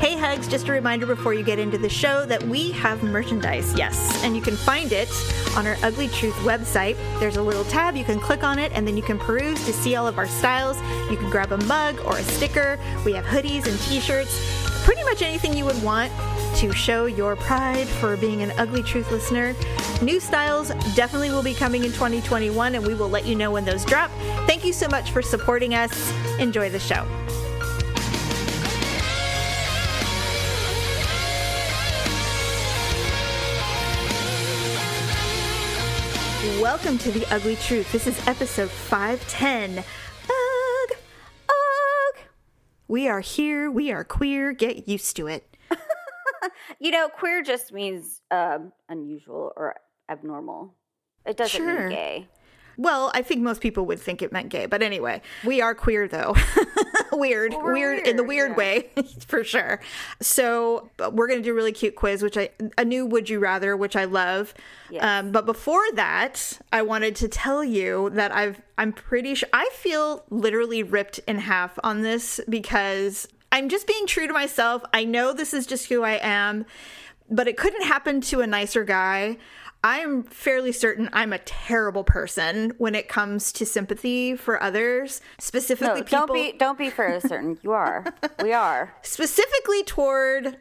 Hey Hugs, just a reminder before you get into the show that we have merchandise, yes, and you can find it on our Ugly Truth website. There's a little tab, you can click on it, and then you can peruse to see all of our styles. You can grab a mug or a sticker. We have hoodies and t shirts, pretty much anything you would want to show your pride for being an Ugly Truth listener. New styles definitely will be coming in 2021, and we will let you know when those drop. Thank you so much for supporting us. Enjoy the show. Welcome to The Ugly Truth. This is episode 510. Ugh, ugh. We are here. We are queer. Get used to it. You know, queer just means um, unusual or abnormal. It doesn't Sure. mean gay. Well, I think most people would think it meant gay, but anyway, we are queer though. weird, Well, we're weird, in the weird weird, way, for sure. So but we're gonna do a really cute quiz, which I a new would you rather, which I love. Yes. Um, but before that, I wanted to tell you that I've I'm pretty sure I feel literally ripped in half on this because I'm just being true to myself. I know this is just who I am, but it couldn't happen to a nicer guy. I'm fairly certain I'm a terrible person when it comes to sympathy for others, specifically No, people don't be don't be fairly certain. You are. We are. specifically toward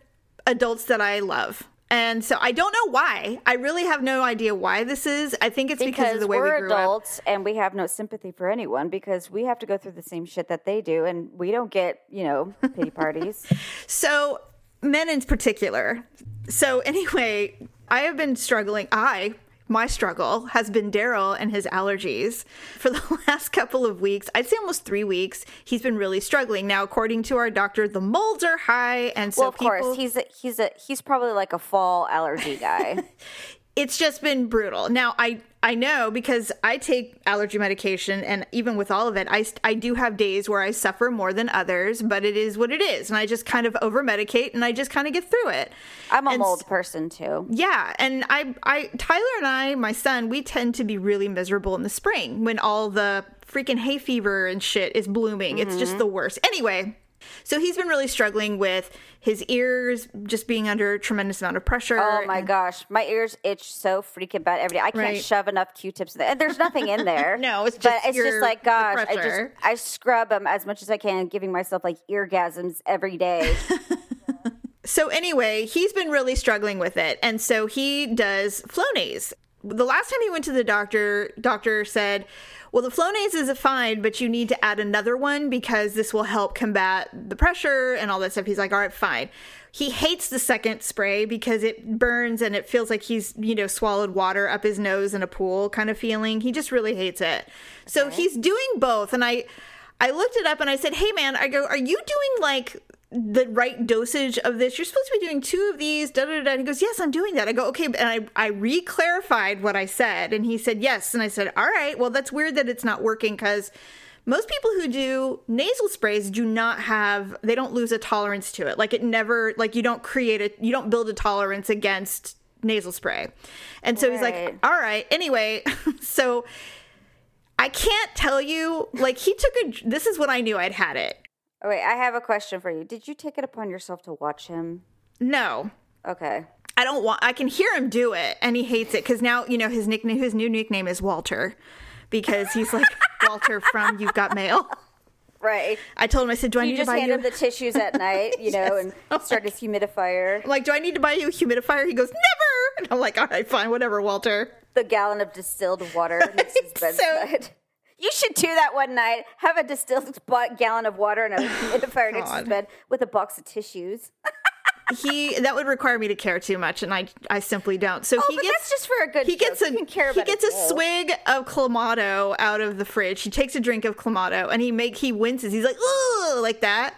adults that I love. And so I don't know why. I really have no idea why this is. I think it's because, Because of the way we're we grew up. adults and we have no sympathy for anyone because we have to go through the same shit that they do and we don't get, you know, pity parties. So, men in particular. So, anyway, I have been struggling. I, my struggle has been Daryl and his allergies. For the last couple of weeks, I'd say almost three weeks, he's been really struggling. Now, according to our doctor, the molds are high. And so, well, of people, course, he's a, he's a he's probably like a fall allergy guy. it's just been brutal. Now I I know because I take allergy medication and even with all of it I I do have days where I suffer more than others, but it is what it is and I just kind of over medicate and I just kind of get through it. I'm a And mold person too. Yeah, and I I Tyler and I, my son, we tend to be really miserable in the spring when all the freaking hay fever and shit is blooming. It's just Mm-hmm. the worst. Anyway, so he's been really struggling with his ears just being under a tremendous amount of pressure. Oh my gosh, my ears itch so freaking bad every day. I can't Right. shove enough Q-tips in there, and there's nothing in there. No, it's but just it's your- just like gosh, I just. I scrub them as much as I can, giving myself like eargasms every day. So anyway, he's been really struggling with it, and so he does Flonase. The last time he went to the doctor, doctor said, "Well, the Flonase is fine, but you need to add another one because this will help combat the pressure and all that stuff." He's like, "All right, fine." He hates the second spray because it burns and it feels like he's, you know, swallowed water up his nose in a pool kind of feeling. He just really hates it. So he's doing both, and I, I looked it up and I said, "Hey, man, I go, are you doing like?" The right dosage of this. You're supposed to be doing two of these. Da da da. And he goes, "Yes, I'm doing that." I go, "Okay," and I I re-clarified what I said, and he said, "Yes." And I said, "All right. Well, that's weird that it's not working because." Most people who do nasal sprays do not have they don't lose a tolerance to it. Like it never like you don't create a you don't build a tolerance against nasal spray. And so he's like, "All right. Anyway, so I can't tell you like he took a this is when I knew I'd had it. Oh, wait, I have a question for you. Did you take it upon yourself to watch him? No. Okay. I don't want. I can hear him do it, and he hates it because now you know his nickname. His new nickname is Walter, because he's like Walter from You've Got Mail. Right. I told him. I said, "Do I You need to just buy hand you?" him the tissues at night, you know, Yes. Oh and start his humidifier, I'm like, "Do I need to buy you a humidifier?" He goes, "Never." And I'm like, "All right, fine, whatever, Walter." the gallon of distilled water next to his So- bedside. You should do that one night. Have a distilled gallon of water and a humidifier next to his bed with a box of tissues. He that would require me to care too much, and I I simply don't. So Oh, he but gets that's just for a good. he gets a You can care he gets a joke. swig of clamato out of the fridge. He takes a drink of clamato and he make he winces. He's like, "Ugh," like that.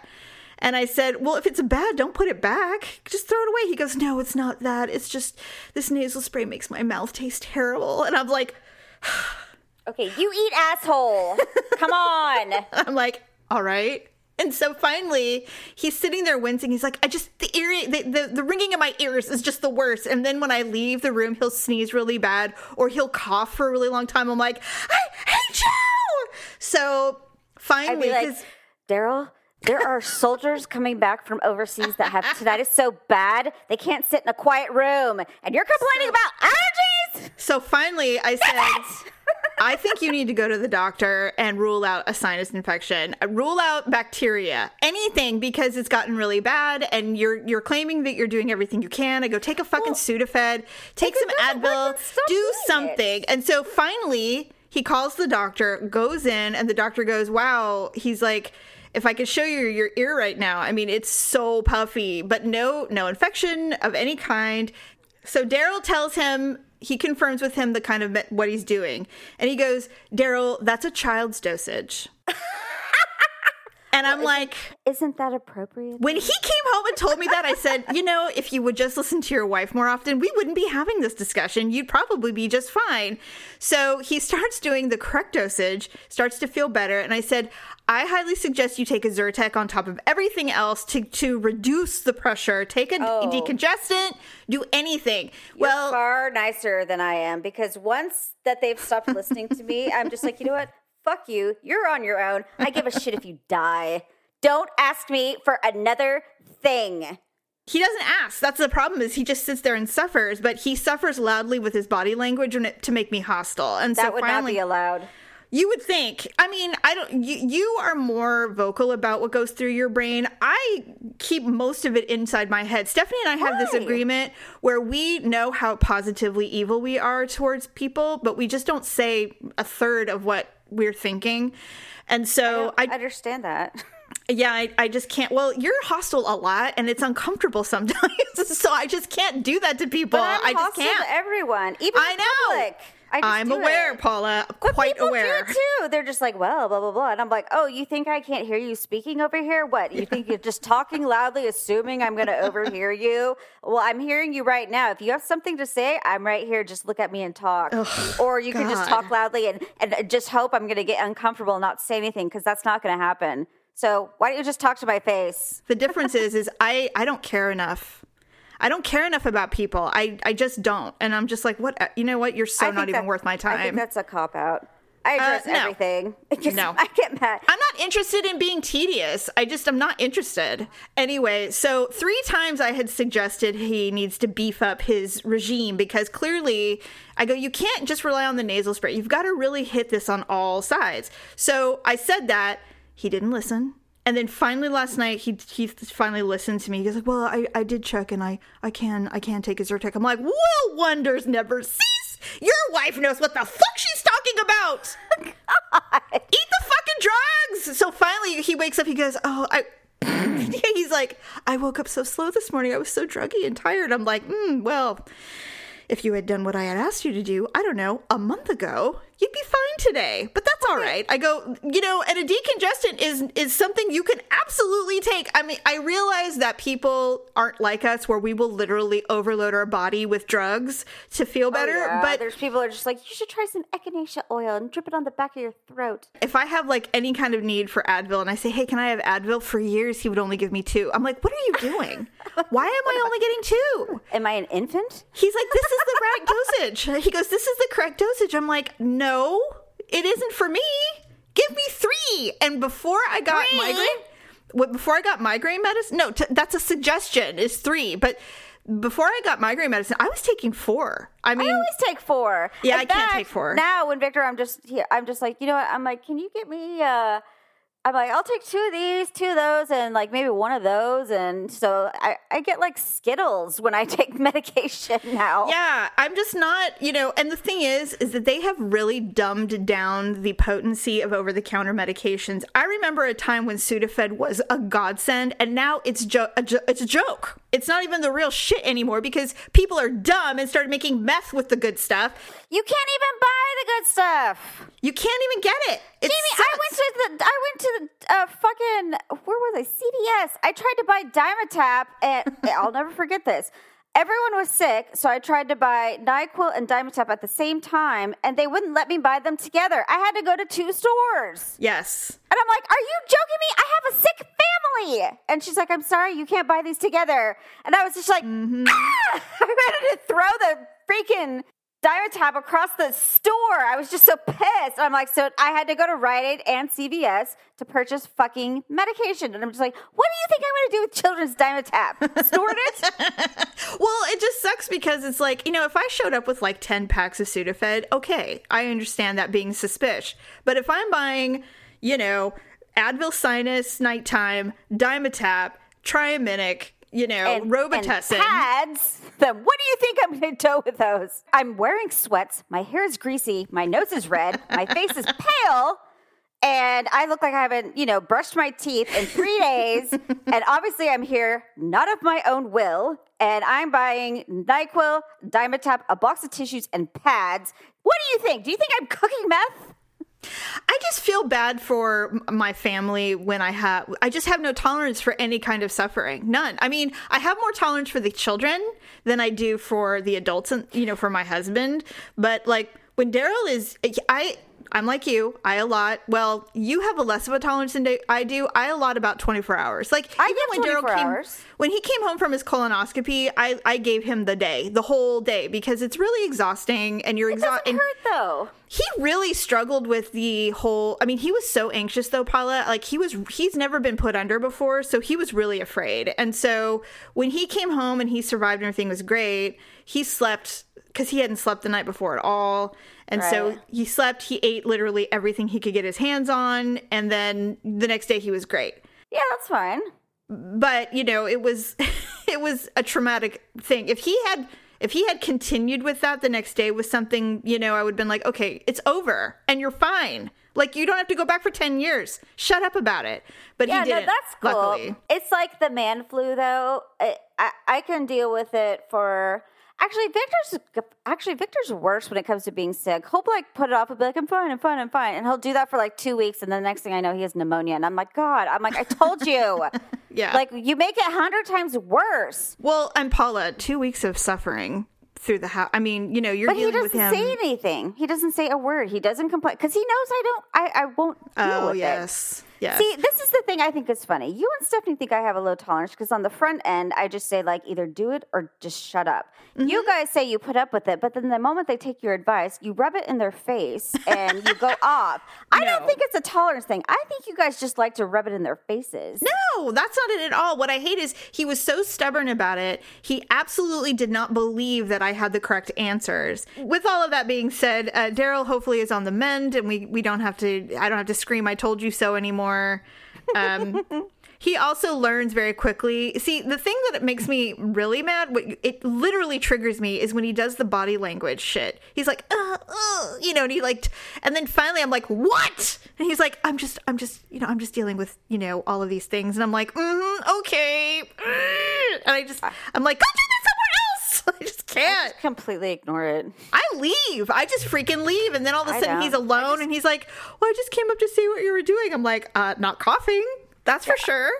And I said, "Well, if it's bad, don't put it back. Just throw it away." He goes, "No, it's not that. It's just this nasal spray makes my mouth taste terrible." And I'm like, Okay, you eat asshole. Come on. I'm like, "All right." And so finally, he's sitting there wincing. He's like, "I just the ear, the, the the ringing in my ears is just the worst." And then when I leave the room, he'll sneeze really bad or he'll cough for a really long time. I'm like, "I hate you." So finally, like, Daryl, There are soldiers coming back from overseas that have tinnitus so bad they can't sit in a quiet room, and you're complaining about allergies. So finally, I said, I think you need to go to the doctor and rule out a sinus infection. Rule out bacteria, anything, because it's gotten really bad, and you're you're claiming that you're doing everything you can. I go take a fucking Sudafed, take some Advil, do doing it. something. And so finally, he calls the doctor, goes in, and the doctor goes, "Wow." He's like. If I could show you your ear right now, I mean, it's so puffy, but no, no infection of any kind. So Daryl tells him he confirms with him the kind of what he's doing, and he goes, "Daryl, that's a child's dosage." and I'm like, Isn't that appropriate? when he came home and told me that, I said, you know, if you would just listen to your wife more often, we wouldn't be having this discussion. You'd probably be just fine. So he starts doing the correct dosage, starts to feel better. And I said, I highly suggest you take a Zyrtec on top of everything else to, to reduce the pressure. Take a Oh. decongestant, do anything. You're well, far nicer than I am because once that they've stopped listening to me, I'm just like, you know what? Fuck you. You're on your own. I give a shit if you die. Don't ask me for another thing. he doesn't ask. That's the problem is he just sits there and suffers, but he suffers loudly with his body language it, to make me hostile. And That so would finally, not be allowed. You would think. I mean, I don't. You, you are more vocal about what goes through your brain. I keep most of it inside my head. Stephanie and I have this agreement where we know how positively evil we are towards people, but we just don't say a third of what we're thinking. And so I I, understand that. yeah, I, I just can't. Well, you're hostile a lot, and it's uncomfortable sometimes. so I just can't do that to people. I just can't. to everyone, even I know. public. I just I'm do aware, it. Paula. But Quite people aware. too. They're just like, well, blah blah blah, and I'm like, oh, you think I can't hear you speaking over here? What? You think you're just talking loudly, assuming I'm going to overhear you? Well, I'm hearing you right now. If you have something to say, I'm right here. Just look at me and talk, or you can just talk loudly and and just hope I'm going to get uncomfortable and not say anything because that's not going to happen. So why don't you just talk to my face? The difference is, is I I don't care enough. I don't care enough about people. I I just don't, and I'm just like, what? Uh, you know what? You're so not think even worth my time. I think that's a cop out. I uh, address no. everything. No. I get mad. I'm not interested in being tedious. I just I'm not interested. Anyway, so three times I had suggested he needs to beef up his regime because clearly I go, you can't just rely on the nasal spray. You've got to really hit this on all sides. So I said that. He didn't listen. And then finally last night he he finally listened to me. He goes like, "Well, I, I did check and I I can I can take a Zyrtec." I'm like, "Well, wonders never cease. Your wife knows what the fuck she's talking about. Eat the fucking drugs." So finally he wakes up. He goes, "Oh, I." He's like, "I woke up so slow this morning. I was so druggy and tired." I'm like, mm, "Well." If you had done what I had asked you to do, I don't know, a month ago, you'd be fine today. But that's all right. I go, you know, and a decongestant is is something you can absolutely take. I mean, I realize that people aren't like us where we will literally overload our body with drugs to feel oh, better, Oh, Yeah, but there's people are just like, you should try some echinacea oil and drip it on the back of your throat. if I have like any kind of need for Advil and I say, "Hey, can I have Advil?" for years he would only give me 2. I'm like, "What are you doing? Why am I only getting 2?" Am I an infant? He's like, this is the right dosage. He goes, this is the correct dosage. I'm like, no, it isn't for me. Give me three. And before I got Three? migraine, what- before I got migraine medicine, no, t- that's a suggestion. Is three, but before I got migraine medicine, I was taking four. I mean, I always take four. Yeah, In I can't take four. Now, when Victor, I'm just here. I'm just like, you know what? I'm like, can you get me? uh I'm like, I'll take two of these, two of those, and like maybe one of those. And so I, I get like Skittles when I take medication now. Yeah, I'm just not, you know, and the thing is is that they have really dumbed down the potency of over-the-counter medications. I remember a time when Sudafed was a godsend and now it's jo- a jo- it's a joke. It's not even the real shit anymore because people are dumb and started making meth with the good stuff. You can't even buy the good stuff. You can't even get it. It Jamie, I went to the I went to the uh, fucking where was I? CVS. I tried to buy Dimetapp, and I'll never forget this. Everyone was sick, so I tried to buy Nyquil and Dimetapp at the same time, and they wouldn't let me buy them together. I had to go to two stores, Yes. and I'm like, "Are you joking me? I have a sick family." And she's like, "I'm sorry, you can't buy these together." And I was just like, "Ah!" I wanted to throw the freaking Dimetapp across the store. I was just so pissed. I'm like, so I had to go to Rite Aid and CVS to purchase fucking medication. And I'm just like, what do you think I'm going to do with children's Dimetapp? Store it? well, it just sucks because it's like, you know, if I showed up with like 10 packs of Sudafed, okay, I understand that being suspicious. But if I'm buying, you know, Advil Sinus nighttime, Dimetapp, Triaminic, you know, and, Robitussin. And pads. Then what do you think I'm going to do with those? I'm wearing sweats. My hair is greasy. My nose is red. My face is pale. And I look like I haven't, you know, brushed my teeth in three days. and obviously, I'm here not of my own will. And I'm buying NyQuil, Dimetapp, a box of tissues, and pads. What do you think? Do you think I'm cooking meth? I just feel bad for my family when I have, I just have no tolerance for any kind of suffering. None. I mean, I have more tolerance for the children than I do for the adults and, you know, for my husband. But like when Daryl is, I, I'm like you. I allot. Well, you have a less of a tolerance than I do. I allot about 24 hours. Like I even when Daryl came, hours. when he came home from his colonoscopy, I, I gave him the day, the whole day, because it's really exhausting and you're exhausted. Hurt though. He really struggled with the whole. I mean, he was so anxious though, Paula. Like he was. He's never been put under before, so he was really afraid. And so when he came home and he survived and everything was great, he slept because he hadn't slept the night before at all. And right. so he slept, he ate literally everything he could get his hands on, and then the next day he was great. Yeah, that's fine. But, you know, it was it was a traumatic thing. If he had if he had continued with that the next day with something, you know, I would have been like, okay, it's over and you're fine. Like you don't have to go back for ten years. Shut up about it. But yeah, he didn't. No, that's cool. Luckily. It's like the man flu, though. I, I, I can deal with it for Actually, Victor's actually Victor's worse when it comes to being sick. He'll like put it off and be like, "I'm fine, I'm fine, I'm fine," and he'll do that for like two weeks, and then the next thing I know, he has pneumonia, and I'm like, "God," I'm like, "I told you." yeah, like you make it a hundred times worse. Well, I'm Paula. Two weeks of suffering through the house. I mean, you know, you're but dealing with him. He doesn't say anything. He doesn't say a word. He doesn't complain because he knows I don't. I I won't deal oh, with yes. it. Yes. See, this is the thing I think is funny. You and Stephanie think I have a low tolerance because on the front end, I just say, like, either do it or just shut up. Mm-hmm. You guys say you put up with it, but then the moment they take your advice, you rub it in their face and you go off. I no. don't think it's a tolerance thing. I think you guys just like to rub it in their faces. No, that's not it at all. What I hate is he was so stubborn about it. He absolutely did not believe that I had the correct answers. With all of that being said, uh, Daryl hopefully is on the mend and we, we don't have to, I don't have to scream, I told you so anymore. Um, he also learns very quickly. See, the thing that makes me really mad, what it literally triggers me, is when he does the body language shit. He's like, uh, uh, you know, and he like, and then finally I'm like, what? And he's like, I'm just, I'm just, you know, I'm just dealing with, you know, all of these things, and I'm like, mm-hmm, okay, and I just, I'm like, go do this. I just can't. I completely ignore it. I leave. I just freaking leave. And then all of a sudden he's alone just, and he's like, Well, I just came up to see what you were doing. I'm like, uh, not coughing. That's for sure.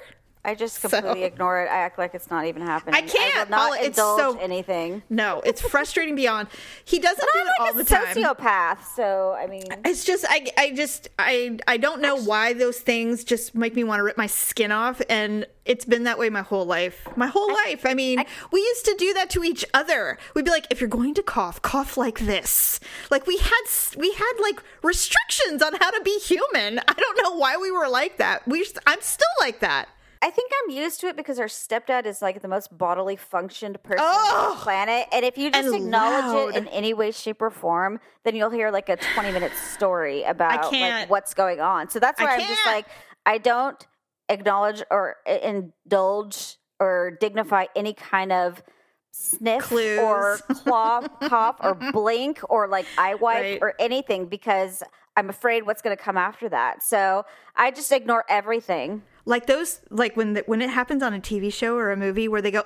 I just completely so, ignore it. I act like it's not even happening. I can't. I not indulge so, anything. No, it's frustrating beyond. He doesn't do I'm it like all the time. Sociopath. So I mean, it's just I I just I I don't know Actually, why those things just make me want to rip my skin off, and it's been that way my whole life. My whole I, life. I mean, I, we used to do that to each other. We'd be like, if you're going to cough, cough like this. Like we had we had like restrictions on how to be human. I don't know why we were like that. We I'm still like that. I think I'm used to it because our stepdad is like the most bodily functioned person oh, on the planet. And if you just acknowledge loud. it in any way, shape, or form, then you'll hear like a 20 minute story about like what's going on. So that's why I'm just like, I don't acknowledge or uh, indulge or dignify any kind of sniff Clues. or claw, cough or blink or like eye wipe right. or anything because I'm afraid what's going to come after that. So I just ignore everything like those like when the, when it happens on a TV show or a movie where they go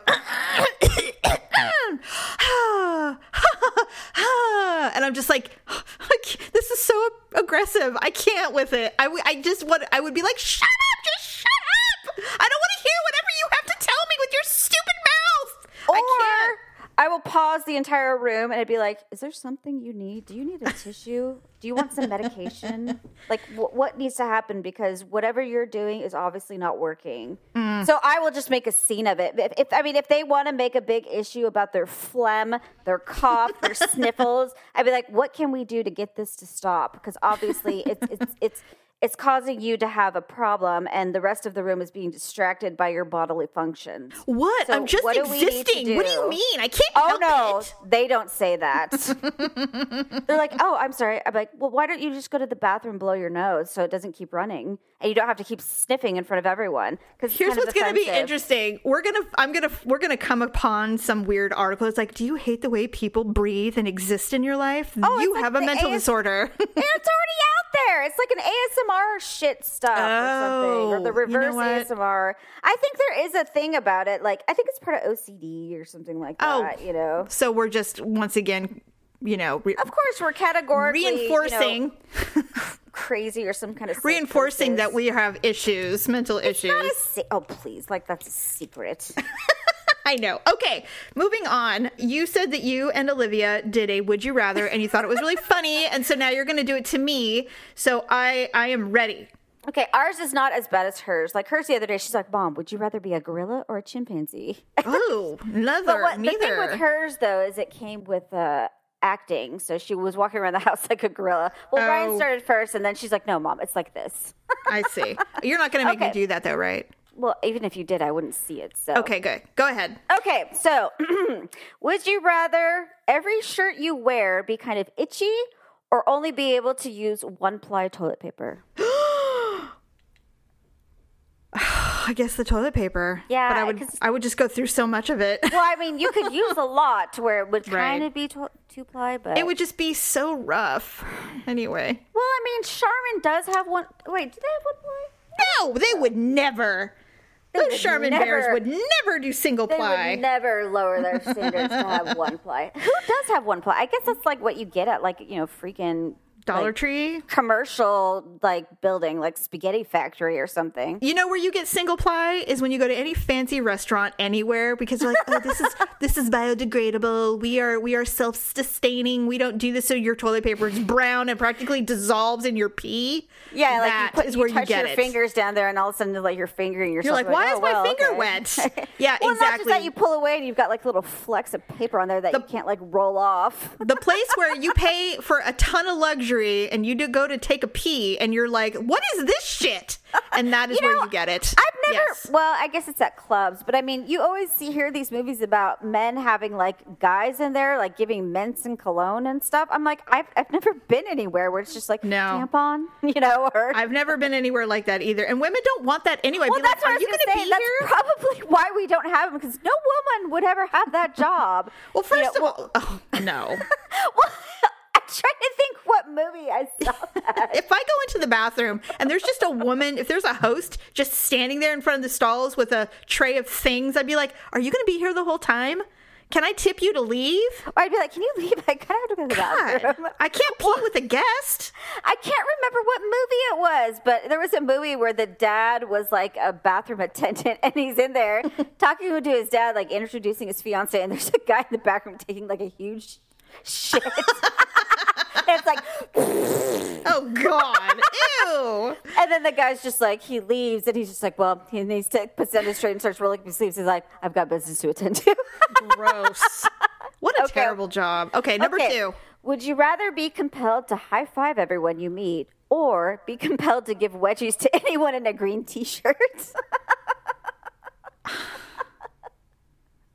and I'm just like this is so aggressive. I can't with it. I, I just want I would be like shut up, just shut up. I don't want to hear whatever you have to tell me with your stupid mouth. Or, I can't. I will pause the entire room and I'd be like, "Is there something you need? Do you need a tissue? Do you want some medication? like, wh- what needs to happen? Because whatever you're doing is obviously not working." Mm. So I will just make a scene of it. If, if I mean, if they want to make a big issue about their phlegm, their cough, their sniffles, I'd be like, "What can we do to get this to stop?" Because obviously, it's it's it's it's causing you to have a problem, and the rest of the room is being distracted by your bodily functions. What? So I'm just what do existing. What do you mean? I can't Oh help no, it. they don't say that. They're like, "Oh, I'm sorry." I'm like, "Well, why don't you just go to the bathroom, blow your nose, so it doesn't keep running, and you don't have to keep sniffing in front of everyone?" Because Here's what's going to be interesting. We're gonna, I'm gonna, we're gonna come upon some weird article. It's like, do you hate the way people breathe and exist in your life? Oh, you it's like have a mental AS disorder. And it's already out there. It's like an ASMR shit stuff or oh, something, or the Oh, you know reverse? ASMR. I think there is a thing about it. Like, I think it's part of OCD or something like that. Oh. that. You know, so we're just once again, you know, re- of course, we're categorically you know, reinforcing, crazy or some kind of reinforcing that we have issues, mental issues. Not a se- oh, please, like that's a secret. I know. Okay, moving on. You said that you and Olivia did a would you rather and you thought it was really funny and so now you're going to do it to me. So I I am ready. Okay, ours is not as bad as hers. Like hers the other day, she's like, "Mom, would you rather be a gorilla or a chimpanzee?" Oh, neither. but what, the thing with hers though is it came with uh, acting, so she was walking around the house like a gorilla. Well, Oh. Ryan started first, and then she's like, "No, Mom, it's like this." I see. You're not going to make me do that though, right? well, even if you did, I wouldn't see it. So Okay, good. Go ahead. Okay, so would you rather every shirt you wear be kind of itchy, or only be able to use one ply toilet paper? I guess the toilet paper. Yeah, but I would I would just go through so much of it. Well, I mean, you could use a lot to where it would kind Right. of be to- two ply, but It would just be so rough. Anyway. Well, I mean, Charmin does have one. Wait, do they have one ply? No, they would never. Those would Charmin never- bears would never do single They ply. They would never lower their standards to have one ply. Who does have one ply? I guess that's like what you get at like you know freaking Dollar like, Tree. commercial like building, like spaghetti factory or something. You know where you get single ply is when you go to any fancy restaurant anywhere because you're like, oh, this is this is biodegradable. We are we are self sustaining. We don't do this so your toilet paper is brown and practically dissolves in your pee. Yeah, like That you, put, is you where you touch get your it. fingers down there, and all of a sudden, like you're fingering You're like, why oh, is my well, finger okay." wet? Yeah, well, not just exactly. that you pull away and you've got like little flecks of paper on there that you can't like roll off. the place where you pay for a ton of luxury and you do go to take a pee and you're like, what is this shit? And that is You where know, you get it. I've never. Yes. Well, I guess it's at clubs, but I mean, you always see hear these movies about men having like guys in there, like giving mints and cologne and stuff. I'm like, I've I've never been anywhere where it's just like No. tampon, you know, or. I've never been anywhere like that either. And women don't want that anyway. well, Be like, that's what are you going to be That's here? probably why we don't have them because no woman would ever have that job. Well, You know, first of all, oh, no. well, trying to think what movie I saw that. if I go into the bathroom and there's just a woman, if there's a host just standing there in front of the stalls with a tray of things, I'd be like, are you going to be here the whole time? Can I tip you to leave? Or I'd be like, "Can you leave? I kind of have to go to the God, bathroom." I can't pee with a guest. I can't remember what movie it was, but there was a movie where the dad was like a bathroom attendant and he's in there talking to his dad, like introducing his fiance, and there's a guy in the back room taking like a huge shit. And it's like, Oh, God. Ew. and then the guy's just like, he leaves and he's just like, well, he needs to put down his straight and starts rolling up his sleeves. He's like, I've got business to attend to. Gross. What a Okay. terrible job. Okay, number Okay. two. Would you rather be compelled to high five everyone you meet or be compelled to give wedgies to anyone in a green t shirt?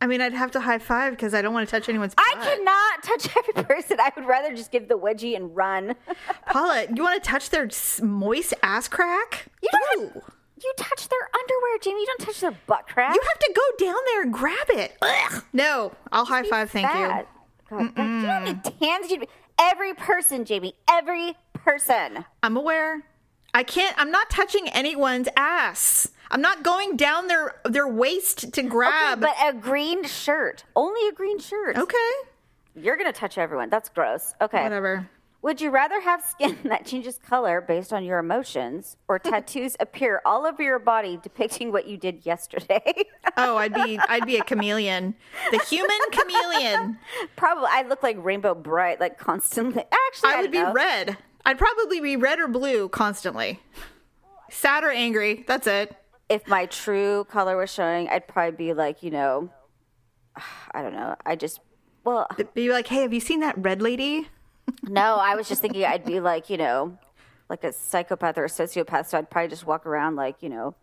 I mean, I'd have to high five because I don't want to touch anyone's I cannot touch every person. I would rather just give the wedgie and run. Paula, you want to touch their moist ass crack? You don't. You touch their underwear, Jamie. You don't touch their butt crack. You have to go down there and grab it. Ugh. No, I'll high five, thank Fat. you. God, you don't need. You every person, Jamie. Every person. I'm aware. I can't. I'm not touching anyone's ass. I'm not going down their their waist to grab. But a green shirt. Only a green shirt. okay, You're gonna touch everyone. That's gross. Okay. whatever. Would you rather have skin that changes color based on your emotions or tattoos appear all over your body depicting what you did yesterday? Oh, I'd be I'd be a chameleon. The human chameleon. Probably. I look like Rainbow Brite, like constantly. Actually, I, I would be know. red. I'd probably be red or blue constantly. Sad or angry. That's it. If my true color was showing, I'd probably be like, you know, I don't know. I just, well, Be like, hey, have you seen that red lady? no, I was just thinking I'd be like, you know, like a psychopath or a sociopath. So I'd probably just walk around like, you know,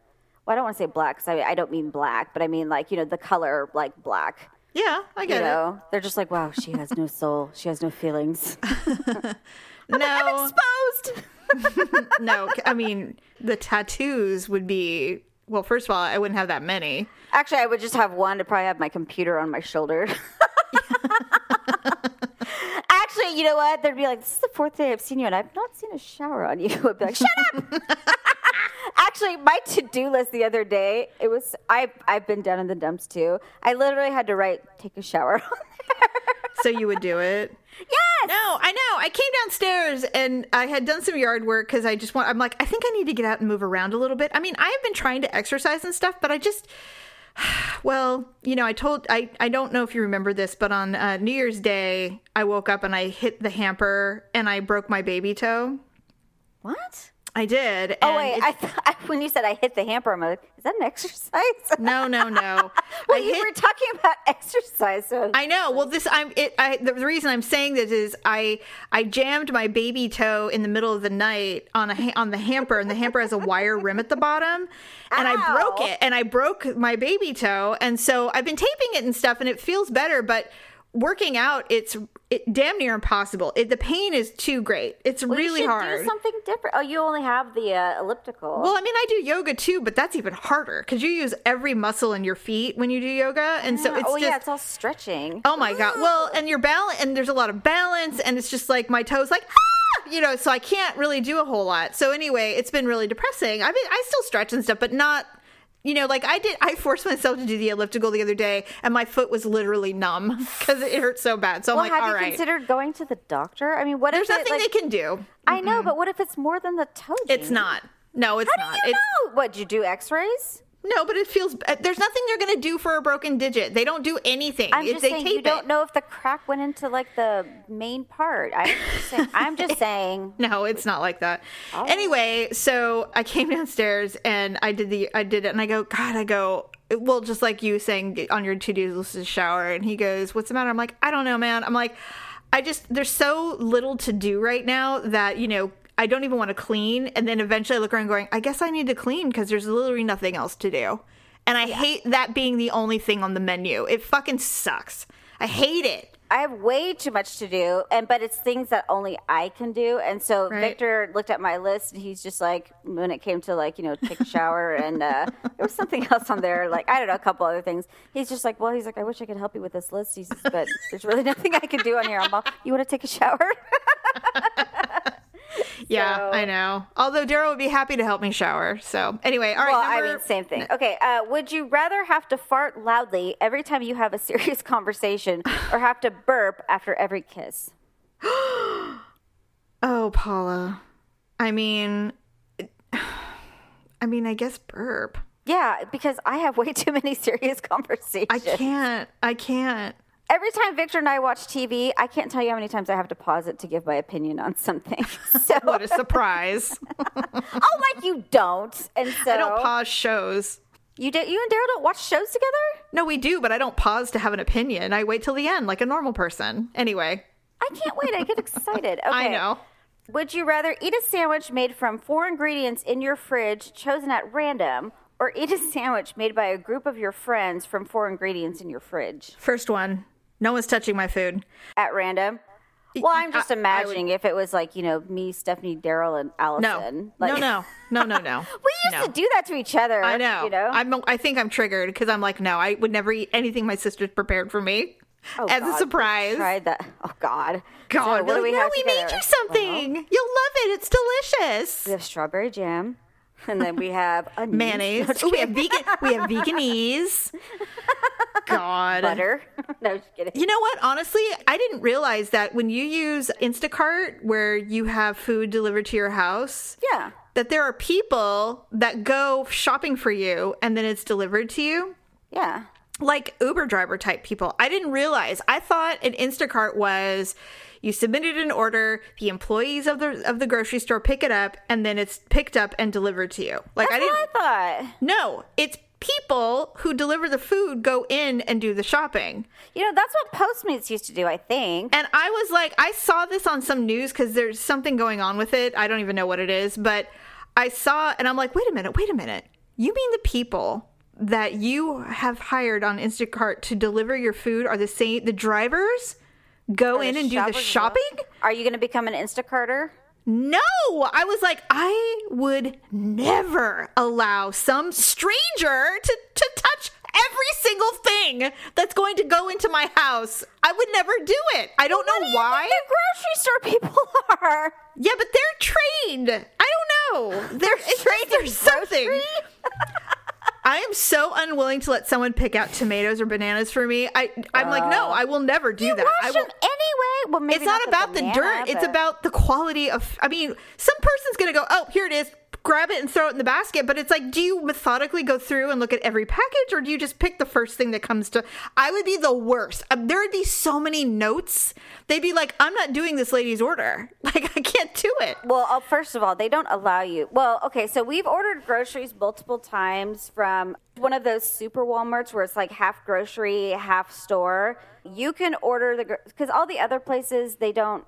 well, I don't want to say black because I, I don't mean black, but I mean like, you know, the color like black. Yeah, I You get it. they're just like, wow, she has no soul. She has no feelings. No, Exposed. no. I mean, the tattoos would be. Well, first of all, I wouldn't have that many. Actually, I would just have one to probably have my computer on my shoulder. Actually, you know what? They'd be like, "This is the fourth day I've seen you, and I've not seen a shower on you." I'd be like, "Shut up!" Actually, my to-do list the other day, it was I I've been down in the dumps too. I literally had to write "take a shower" on there. So you would do it. yes. No, I know. I came downstairs and I had done some yard work because I just want. I'm like, I think I need to get out and move around a little bit. I mean, I have been trying to exercise and stuff, but I just, well, you know, I told I I don't know if you remember this, but on uh, New Year's Day, I woke up and I hit the hamper and I broke my baby toe. What? I did. Oh wait, I th- I, when you said I hit the hamper, I'm like, is that an exercise? no, no, no. well, I you hit were talking about exercise, so I know. Well, this I'm it. I the reason I'm saying this is I I jammed my baby toe in the middle of the night on a on the hamper, and the hamper has a wire rim at the bottom, and I broke it, and I broke my baby toe, and so I've been taping it and stuff, and it feels better, but working out it's it, damn near impossible. It, the pain is too great. It's Well, you really hard. Do something different. Oh, you only have the uh, elliptical. Well, I mean, I do yoga too, but that's even harder because you use every muscle in your feet when you do yoga, and so it's oh just yeah, it's all stretching. Oh my god. Well, and your balance and there's a lot of balance and it's just like my toes like ah! you know, so I can't really do a whole lot. So anyway, it's been really depressing. I mean, I still stretch and stuff, but not you know, like I did I forced myself to do the elliptical the other day and my foot was literally numb cuz it hurt so bad. So well, I'm like, all right. have you right. considered going to the doctor? I mean, what There's if it, nothing like, they can do. I know, but what if it's more than the toe? It's not. No, it's How not. do you it's know? What? Did you do X-rays? No, but it feels uh, there's nothing they're going to do for a broken digit. They don't do anything. I'm just they saying you don't know if the crack went into like the main part. I'm just saying. I'm just saying No, it's not like that. Anyway, so I came downstairs and I did the I did it and I go, God, I go, well, just like you saying on your to do list is shower, and he goes, What's the matter? I'm like, I don't know, man. I'm like, I just there's so little to do right now that, you know, I don't even want to clean. And then eventually I look around going, I guess I need to clean because there's literally nothing else to do. And I hate that being the only thing on the menu. It fucking sucks. I hate it. I have way too much to do, and but it's things that only I can do. And so Right. Victor looked at my list, and he's just like, when it came to like you know take a shower, and uh, there was something else on there, like I don't know, a couple other things. He's just like, well, he's like, I wish I could help you with this list, he says, but there's really nothing I can do on here. I'm all, you want to take a shower? Yeah, So- I know. Although Daryl would be happy to help me shower. So anyway, all right. well, I mean, same thing. Okay, uh, would you rather have to fart loudly every time you have a serious conversation, or have to burp after every kiss? Oh, Paula. I mean, I mean, I guess burp. Yeah, because I have way too many serious conversations. I can't. I can't. Every time Victor and I watch TV, I can't tell you how many times I have to pause it to give my opinion on something. So, What a surprise! oh, like you don't, and so I don't pause shows. you do, you and Daryl don't watch shows together. No, we do, but I don't pause to have an opinion. I wait till the end, like a normal person. Anyway, I can't wait. I get excited. Okay. I know. Would you rather eat a sandwich made from four ingredients in your fridge chosen at random, or eat a sandwich made by a group of your friends from four ingredients in your fridge First one. No one's touching my food. at random? Well, I'm just I- I would- imagining if it was like you know me, Stephanie, Daryl, and No, Allison. no, Like, no, no, no, no. We used No. to do that to each other. I know. You know. I'm. I think I'm triggered because I'm like, no, I would never eat anything my sister's prepared for me Oh, as God, a surprise. Tried that. Oh God. God, So what do we no, have we together? made you something. Well, You'll love it. It's delicious. we have strawberry jam, and then we have onions. Mayonnaise. No, we have vegan. We have Vegenaise. God. butter. no, just kidding. You know what? Honestly, I didn't realize that when you use Instacart, where you have food delivered to your house, Yeah. that there are people that go shopping for you and then it's delivered to you. Yeah. Like Uber driver type people. I didn't realize. I thought an Instacart was you submitted an order, the employees of the of the grocery store pick it up, and then it's picked up and delivered to you. Like That's I didn't what I thought. No, it's people who deliver the food go in and do the shopping. You know, that's what Postmates used to do, I think. And I was like, I saw this on some news because there's something going on with it. I don't even know what it is, but I saw, and I'm like, wait a minute, wait a minute. You mean the people that you have hired on Instacart to deliver your food are the same? The drivers go in and do the shopping? Are you going to become an Instacarter? No, I was like, I would never allow some stranger to, to touch every single thing that's going to go into my house. I would never do it. I don't know why. The grocery store people are. Yeah, but they're trained. I don't know. They're, it's trained there's something. grocery? I am so unwilling to let someone pick out tomatoes or bananas for me. I I'm like, no, I will never do that. I wash will, them anyway. Well, maybe it's not, the about the banana, dirt. It's about the quality of. I mean, some person's gonna go, oh, here it is, grab it and throw it in the basket. But it's like, do you methodically go through and look at every package, or do you just pick the first thing that comes to? I would be the worst. Um, there would be so many notes. They'd be like, I'm not doing this lady's order. Like, I can't do it. Well, uh, first of all, they don't allow you. Well, okay, so we've ordered groceries multiple times from one of those super Walmarts where it's like half grocery, half store. You can order the because all the other places they don't.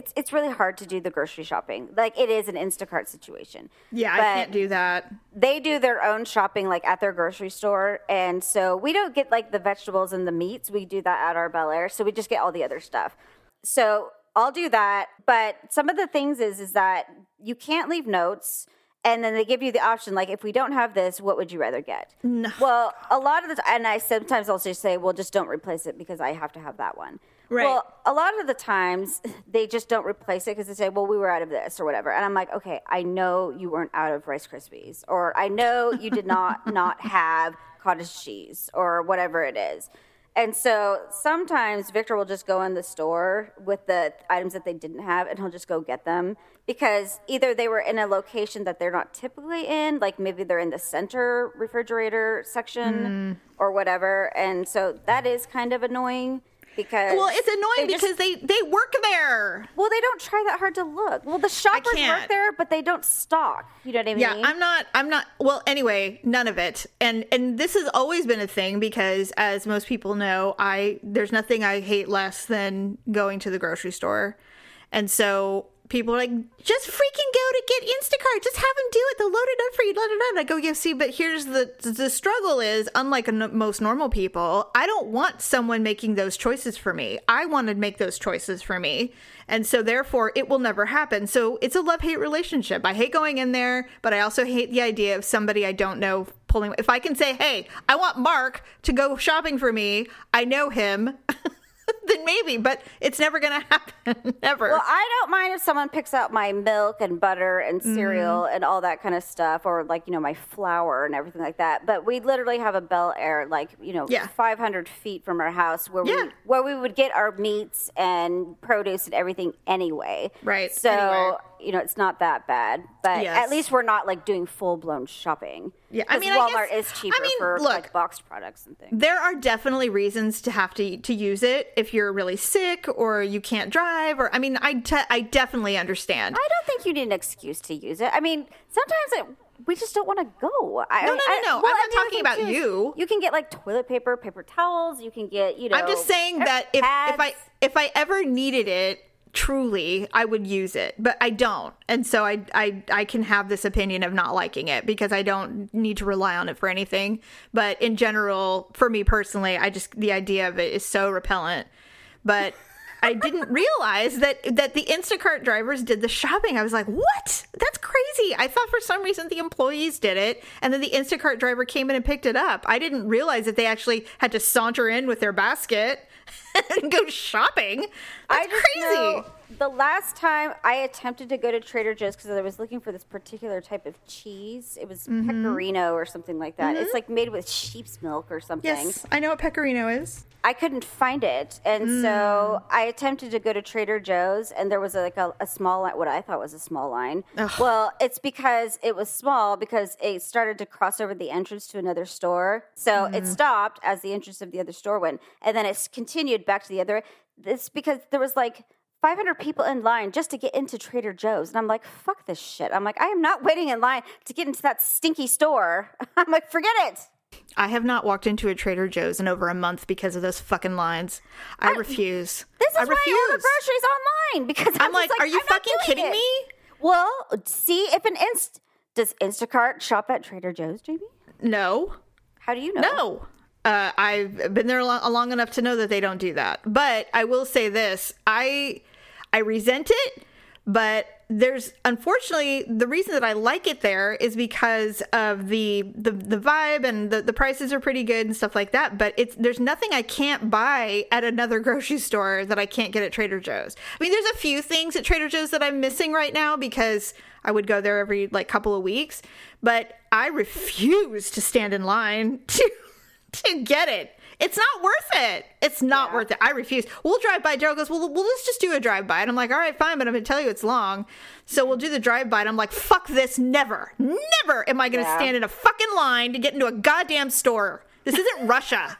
It's it's really hard to do the grocery shopping. Like it is an Instacart situation. Yeah, I can't do that. They do their own shopping like at their grocery store, and so we don't get like the vegetables and the meats. We do that at our Bel Air, so we just get all the other stuff. So I'll do that. But some of the things is is that you can't leave notes. And then they give you the option, like, if we don't have this, what would you rather get? No. Well, a lot of the time, and I sometimes I'll just say, well, just don't replace it because I have to have that one. Right. Well, a lot of the times they just don't replace it because they say, well, we were out of this or whatever. And I'm like, okay, I know you weren't out of Rice Krispies, or I know you did not not have cottage cheese or whatever it is. And so sometimes Victor will just go in the store with the items that they didn't have and he'll just go get them because either they were in a location that they're not typically in, like maybe they're in the center refrigerator section mm. or whatever. And so that is kind of annoying because Well, it's annoying they just- because they they work there. well, they don't try that hard to look. Well, the shoppers work there, but they don't stock. You know what I mean? Yeah, I'm not I'm not well anyway, none of it. And and this has always been a thing because as most people know, I there's nothing I hate less than going to the grocery store. And so people like, just freaking go to get Instacart. Just have them do it. They'll load it up for you. Da, da, da. I go, yeah, see, but here's the the struggle is unlike most normal people, I don't want someone making those choices for me. I want to make those choices for me. And so therefore it will never happen. So it's a love-hate relationship. I hate going in there, but I also hate the idea of somebody I don't know pulling if I can say, "Hey, I want Mark to go shopping for me. I know him." then maybe, but it's never going to happen. never. Well, I don't mind if someone picks out my milk and butter and cereal Mm-hmm. and all that kind of stuff, or like you know my flour and everything like that. But we literally have a Bel Air, like you know, Yeah. 500 feet from our house, where Yeah. we where we would get our meats and produce and everything anyway. Right, So anyway. you know, it's not that bad. But Yes. at least we're not like doing full blown shopping. Yeah, I mean, I Walmart guess- is cheaper I mean, for look. like boxed products and things. there are definitely reasons to have to to use it if you're really sick or you can't drive or I mean I te- I definitely understand. I don't think you need an excuse to use it. I mean, sometimes it, we just don't want to go. I, No, no, no, I- no. I'm not and the other talking about you. You can get like toilet paper, paper towels. You can get, you know. I'm just saying that if if I if I ever needed it truly, I would use it, but I don't. And so I I I can have this opinion of not liking it because I don't need to rely on it for anything. But in general, for me personally, I just the idea of it is so repellent. But I didn't realize that that the Instacart drivers did the shopping. I was like, "What? That's crazy." I thought for some reason the employees did it and then the Instacart driver came in and picked it up. I didn't realize that they actually had to saunter in with their basket and go shopping. That's I crazy. know the last time I attempted to go to Trader Joe's because I was looking for this particular type of cheese. It was Mm-hmm. pecorino or something like that. It's like made with sheep's milk or something. Yes, I know what pecorino is. I couldn't find it, and Mm. so I attempted to go to Trader Joe's, and there was like a, a small line, what I thought was a small line. Well, it's because it was small because it started to cross over the entrance to another store, so it Mm. stopped as the entrance of the other store went, and then it continued back to the other. This because there was like. 500 people in line just to get into Trader Joe's. And I'm like, fuck this shit. I'm like, I am not waiting in line to get into that stinky store. I'm like, forget it. I have not walked into a Trader Joe's in over a month because of those fucking lines. I, refuse. This is I why I order groceries online because I'm, I'm like, just are you I'm fucking kidding it." me? Well, see if an inst does Instacart shop at Trader Joe's, JB? No. How do you know? No. Uh, I've been there long, long enough to know that they don't do that. But I will say this: I I resent it, but there's unfortunately the reason that I like it there is because of the the, the vibe and the, the prices are pretty good and stuff like that. But it's there's nothing I can't buy at another grocery store that I can't get at Trader Joe's. I mean, there's a few things at Trader Joe's that I'm missing right now because I would go there every like couple of weeks, but I refuse to stand in line to to get it. It's not worth it. It's not Yeah. worth it. I refuse. We'll drive by. Daryl goes, well, well, let's just do a drive by. And I'm like, all right, fine, but I'm going to tell you it's long. So we'll do the drive by. And I'm like, fuck this. Never, never am I going to Yeah. stand in a fucking line to get into a goddamn store. This isn't Russia.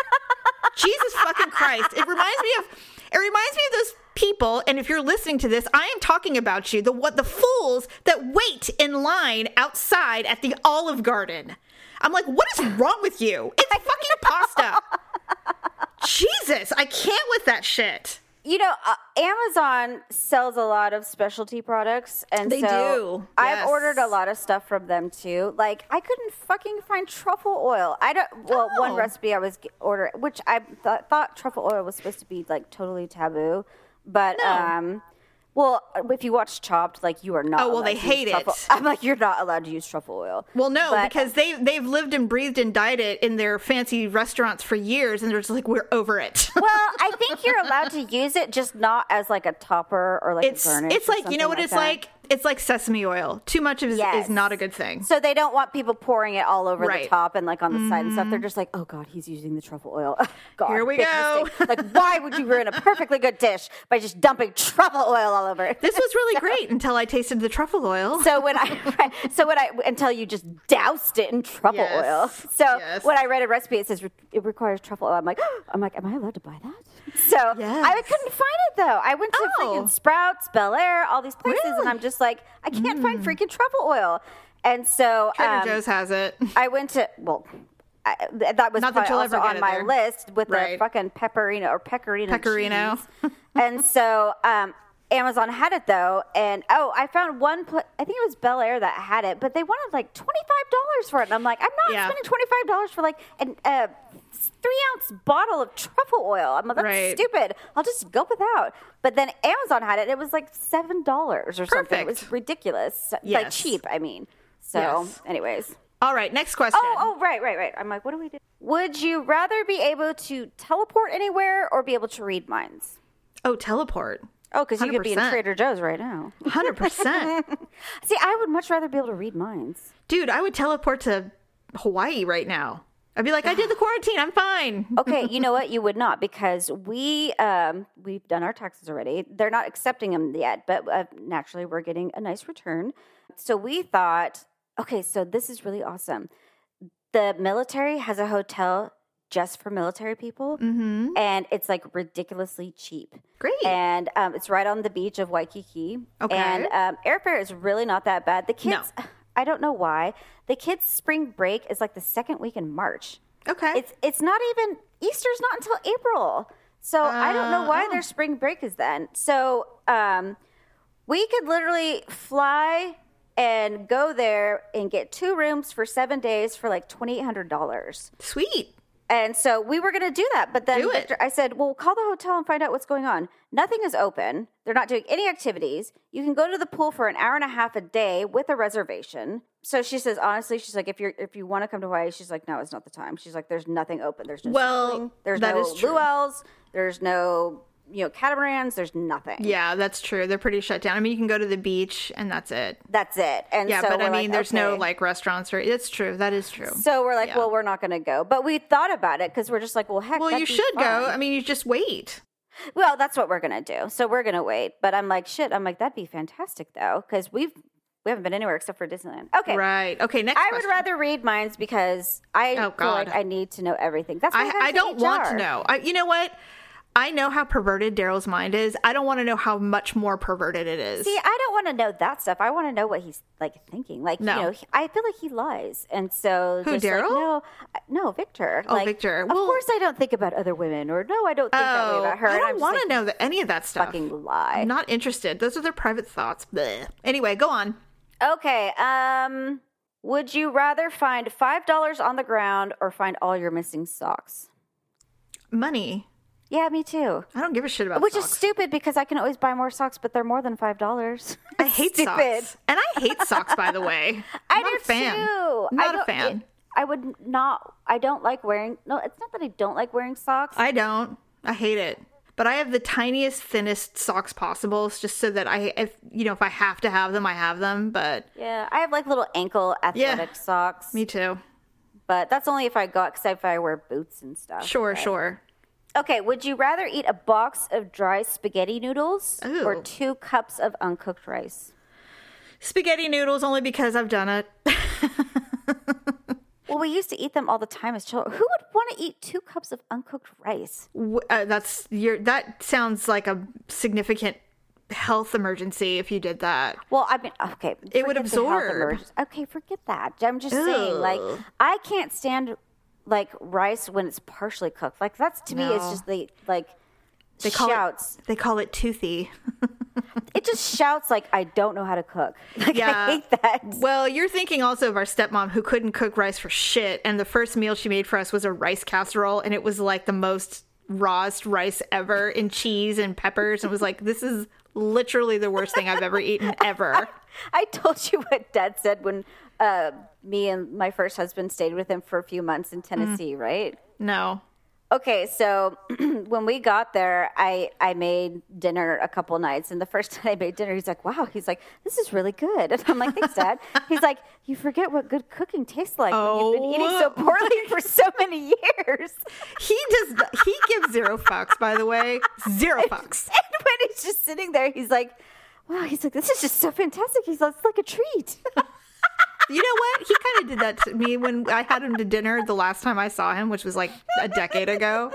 Jesus fucking Christ. It reminds me of, it reminds me of those people. And if you're listening to this, I am talking about you. The what the fools that wait in line outside at the Olive Garden. I'm like, what is wrong with you? It's fucking pasta. Jesus, I can't with that shit. You know, uh, Amazon sells a lot of specialty products, and They so do, I've yes. ordered a lot of stuff from them too. Like, I couldn't fucking find truffle oil. I don't. Well, one Oh. recipe I was g- order, which I th- thought truffle oil was supposed to be like totally taboo, but No. um. Well, uh, if you watch Chopped, like you are not. Oh, well, they hate it. truffle- I'm like, you're not allowed to use truffle oil. Well, no, But- because they they've lived and breathed and died it in their fancy restaurants for years, and they're just like, we're over it. Well, I think you're allowed to use it, just not as like a topper or like it's a garnish. it's like you know what it's that. like. It's like sesame oil. Too much of it is, Yes. is not a good thing. So they don't want people pouring it all over the Right. Mm-hmm. top and like on the side and stuff. They're just like, oh god, he's using the truffle oil. God, Here we go. mistake. Like, why would you ruin a perfectly good dish by just dumping truffle oil all over? it? This was really great until I tasted the truffle oil. So when I, so when I, until you just doused it in truffle Yes. oil. So Yes. when I read a recipe, it says it requires truffle oil. I'm like, I'm like, am I allowed to buy that? So I couldn't find it though. I went to Oh. freaking Sprouts, Bel Air, all these places, Really? and I'm just like, I can't find freaking truffle oil. And so Trader um, Joe's has it. I went to well. I, that was Not that also ever on my there. list with Right. the fucking pepperino or pecorino. Pecorino. cheese. and so um, Amazon had it though, and oh, I found one. Pl- I think it was Bel Air that had it, but they wanted like twenty five dollars for it, and I'm like, I'm not Yeah. spending twenty five dollars for like an uh, three ounce bottle of truffle oil. I'm like, that's Right. stupid. I'll just go without. But then Amazon had it. It was like seven dollars or something. It was Perfect. ridiculous, like cheap. I mean. So, Yes. anyways. All right, next question. Oh, oh, right, right, right. I'm like, what do we do? Would you rather be able to teleport anywhere or be able to read minds? Oh, teleport. Oh, because you could be in 100%. Trader Joe's right now. 100%. See, I would much rather be able to read minds. Dude, I would teleport to Hawaii right now. I'd be like, I did the quarantine. I'm fine. Okay, you know what? You would not because we um, we've done our taxes already. They're not accepting them yet, but uh, naturally we're getting a nice return. So we thought, okay, so this is really awesome. The military has a hotel just for military people, Mm-hmm. and it's like ridiculously cheap. Great. and um, it's right on the beach of Waikiki. Okay. And um, airfare is really not that bad. The kids, I don't know why. The kids' spring break is like the second week in March. okay. It's it's not even Easter's not until April. So I don't know Uh, why oh. their spring break is then. So um, we could literally fly and go there and get two rooms for seven days for like twenty eight hundred dollars. Sweet. And so we were going to do that, but then Do it. Victor, I said, "Well, call the hotel and find out what's going on." Nothing is open. They're not doing any activities. You can go to the pool for an hour and a half a day with a reservation. So she says, honestly, she's like, if you're if you want to come to Hawaii, she's like, no, it's not the time. She's like, there's nothing open. There's no Well, there's that no is true. luau's. There's no you know catamarans. There's nothing. Yeah, that's true. They're pretty shut down. I mean, you can go to the beach and that's it. That's it. And Yeah, so but I mean, like, there's no like restaurants or it's true. That is true. So we're like, Yeah. well, we're not going to go. But we thought about it because we're just like, well, heck. well, you should go. I mean, you just wait. Well, that's what we're gonna do. So we're gonna wait. But I'm like, shit. I'm like, that'd be fantastic though, because we've we haven't been anywhere except for Disneyland. Okay. Right. Okay. Next. I would rather read minds because I Oh, feel like God. I need to know everything. That's why I, have I don't want to know. I, you know what? I know how perverted Daryl's mind is. I don't want to know how much more perverted it is. See, I don't want to know that stuff. I want to know what he's like thinking. Like, No. you know, he- I feel like he lies, and so Who, just like, Daryl? no, no, Victor. Oh, like, Victor. Of course, I don't think about other women, or no, I don't think that way oh, about her. I don't want to like, know that any of that stuff. Fucking lie. I'm not interested. Those are their private thoughts. Anyway, go on. Okay. Um, would you rather find five dollars on the ground or find all your missing socks? Money. Yeah, me too. I don't give a shit about it. Which is stupid because I can always buy more socks, but they're more than five dollars. I hate socks, and I hate socks. By the way, I I'm not do a fan. Too. Not a fan. it- I would not. I don't like wearing. No, it's not that I don't like wearing socks. I don't. I hate it. But I have the tiniest, thinnest socks possible, just so that I, if you know, if I have to have them, I have them. But yeah, I have like little ankle athletic socks, me too. but that's only if I go because if I wear boots and stuff. Sure, sure. Okay, would you rather eat a box of dry spaghetti noodles or two cups of uncooked rice? Spaghetti noodles only because I've done it. Well, we used to eat them all the time as children. Who would want to eat two cups of uncooked rice? Uh, that's your. That sounds like a significant health emergency if you did that. Well, I mean, okay, It would absorb. Okay, forget that. I'm just saying, like, I can't stand like rice when it's partially cooked. Like that's to me, it's just the like They call shouts. it. They call it toothy. It, just shouts like I don't know how to cook. Like Yeah. I hate that. Well, you're thinking also of our stepmom who couldn't cook rice for shit, and the first meal she made for us was a rice casserole, and it was like the most rawest rice ever in cheese and peppers, and it was like this is literally the worst thing I've ever eaten ever. I told you what Dad said when uh, me and my first husband stayed with him for a few months in Tennessee, right? No. Okay, so when we got there, I I made dinner a couple nights, and the first time I made dinner, he's like, "Wow," he's like, "This is really good," and I'm like, "Thanks, Dad." He's like, "You forget what good cooking tastes like when you've been eating so Oh. poorly for so many years." He does. He gives zero fucks. By the way, zero fucks. And when he's just sitting there, he's like, "Wow," he's like, "This is just so fantastic." He's like, "It's like a treat." You know what? He kind of did that to me when I had him to dinner the last time I saw him, which was like a decade ago.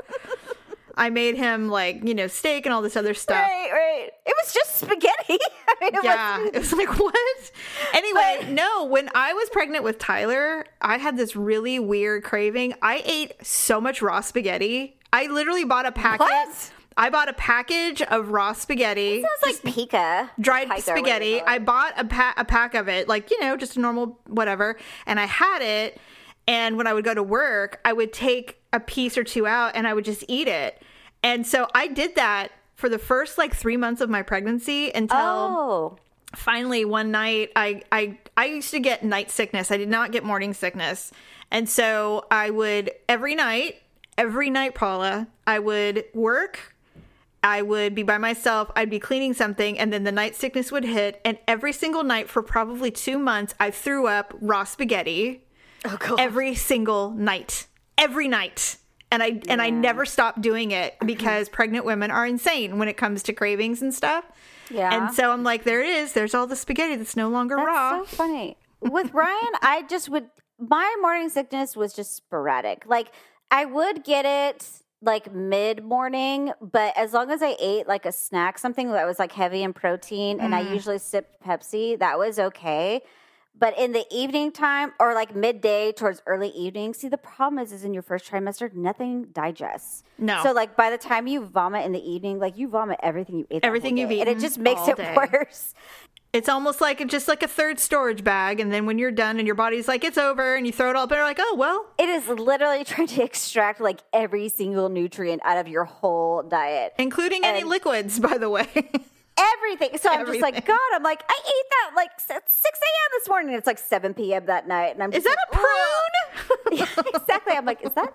I made him like you know steak and all this other stuff. right, right. It was just spaghetti. I mean, it Yeah, wasn't- it was like what? Anyway, no. When I was pregnant with Tyler, I had this really weird craving. I ate so much raw spaghetti. I literally bought a packet. What? I bought a package of raw spaghetti. It Sounds like pica. dried spaghetti. you call it. I bought a, pa- a pack of it, like, you know, just a normal whatever. And I had it. And when I would go to work, I would take a piece or two out and I would just eat it. And so I did that for the first like three months of my pregnancy until Oh. finally one night I, I I used to get night sickness. I did not get morning sickness. And so I would every night, every night, Paula, I would work. I would be by myself. I'd be cleaning something, and then the night sickness would hit. And every single night for probably two months, I threw up raw spaghetti. Oh, God. Every single night, every night, and I and I never stopped doing it because pregnant women are insane when it comes to cravings and stuff. Yeah. And so I'm like, there it is. There's all the spaghetti that's no longer That's raw. so funny. With Ryan, I just would my morning sickness was just sporadic. Like I would get it like mid morning, but as long as I ate like a snack, something that was like heavy in protein, and I mm-hmm. usually sipped Pepsi, that was okay. But in the evening time or like midday towards early evening, see the problem is is in your first trimester, nothing digests. No. So like by the time you vomit in the evening, like you vomit everything you ate. Everything you've day, and it just makes it day. worse. It's almost like just like a third storage bag, and then when you're done and your body's like it's over, and you throw it all up, and you're like, oh well, It is literally trying to extract like every single nutrient out of your whole diet. including any liquids, by the way. Everything. So I'm just like, God, I'm like, I ate that like at 6 a.m. this morning. It's like 7 p.m. that night. And I'm Is that a prune? Yeah, exactly. I'm like, is that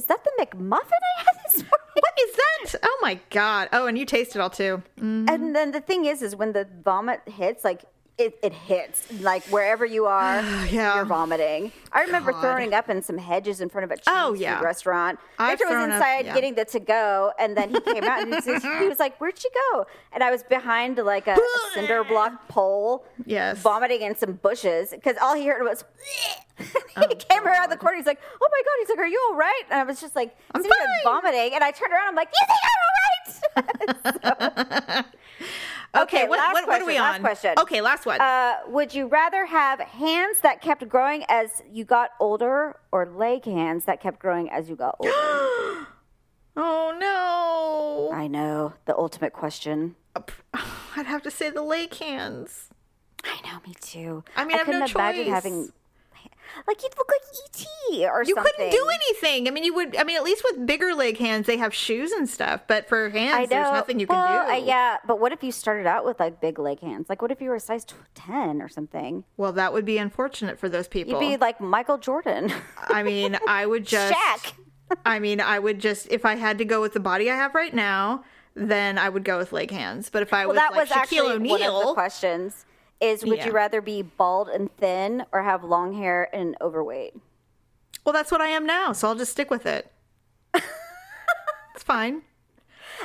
is that the McMuffin I had this morning? what is that? Oh my god. Oh, and you taste it all too. Mm. And then the thing is, is when the vomit hits, like it, it hits like wherever you are, Yeah. you're vomiting. I remember God. throwing up in some hedges in front of a Chinese Oh, yeah. food restaurant. I've Victor was thrown up, inside yeah. getting the to go, and then he came out and he was, he was like, "Where'd she go?" And I was behind like a, a cinder block pole, Yes. vomiting in some bushes because all he heard was. he Oh, came around the corner. He's like, "Oh my god!" He's like, "Are you all right?" And I was just like, I'm fine. vomiting, and I turned around. I'm like, "You think I'm all right?" Okay, what, last what, what are we question, on? last question. Okay, last one. Uh, would you rather have hands that kept growing as you got older, or leg hands that kept growing as you got older? oh no. I know the ultimate question. I'd have to say the leg hands. I know, me too. I mean, I have couldn't imagine choice. having like you'd look like ET or something. You something. couldn't do anything. I mean, you would. I mean, at least with bigger leg hands, they have shoes and stuff. But for hands, there's nothing you well, can do. uh, yeah, but what if you started out with like big leg hands? Like, what if you were a size ten or something? Well, that would be unfortunate for those people. You'd be like Michael Jordan, I mean, I would just. Shaq. I mean, I would just if I had to go with the body I have right now, then I would go with leg hands. But if I Well, was that like was Shaquille actually one of the questions. Is would Yeah. you rather be bald and thin or have long hair and overweight? well, that's what I am now, so I'll just stick with it. it's fine.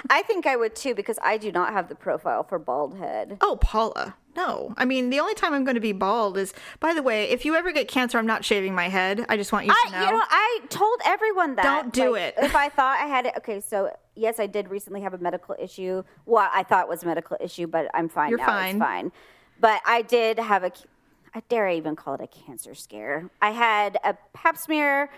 I think I would too because I do not have the profile for bald head. Oh, Paula. No. I mean, the only time I'm going to be bald is, by the way, if you ever get cancer, I'm not shaving my head. I just want you I, to know. you know, I told everyone that. Don't do Like, it. If I thought I had it, okay. So yes, I did recently have a medical issue. Well, I thought it was a medical issue, but I'm fine You're now. fine. It's fine. But I did have a. I dare I even call it a cancer scare. I had a Pap smear.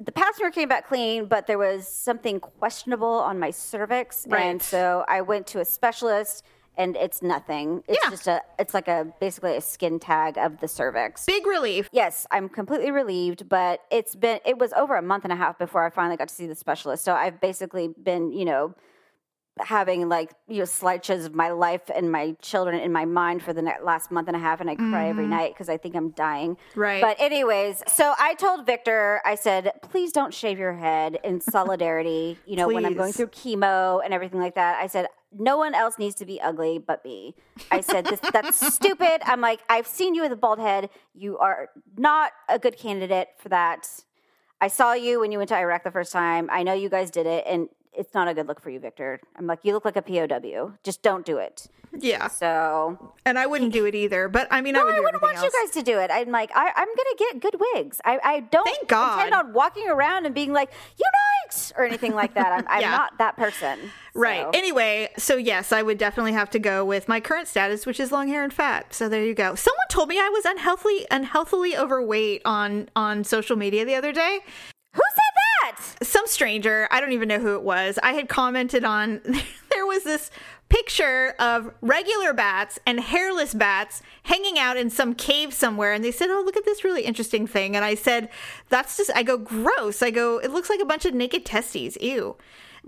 The Pap smear came back clean, but there was something questionable on my cervix, Right. and so I went to a specialist. And it's nothing. It's Yeah. just a. It's like a basically a skin tag of the cervix. Big relief. Yes, I'm completely relieved, but it's been it was over a month and a half before I finally got to see the specialist. So I've basically been, you know, having like you know slideshows of my life and my children in my mind for the ne- last month and a half and I cry every night because I think I'm dying. Mm-hmm. Right. But anyways, so I told Victor, I said, "Please don't shave your head in solidarity, you know, when I'm going through chemo and everything like that." I said, "No one else needs to be ugly but me." I said, this, "That's stupid." I'm like, "I've seen you with a bald head. You are not a good candidate for that." I saw you when you went to Iraq the first time. I know you guys did it, and it's not a good look for you, Victor. I'm like, you look like a POW. Just don't do it. Yeah. So And I wouldn't do it either. But I mean, I no, would I wouldn't want you guys to do it. I'm like, I, I'm gonna get good wigs. I, I don't Thank God. intend on walking around and being like, unite or anything like that. I'm, I'm Yeah. not that person. Right. So- Anyway, so yes, I would definitely have to go with my current status, which is long hair and fat. So there you go. Someone told me I was unhealthily unhealthily overweight on on social media the other day. Some stranger, I don't even know who it was. I had commented on there was this picture of regular bats and hairless bats hanging out in some cave somewhere and they said, "Oh, look at this really interesting thing." And I said, "That's just I go gross." I go, "It looks like a bunch of naked testes." Ew.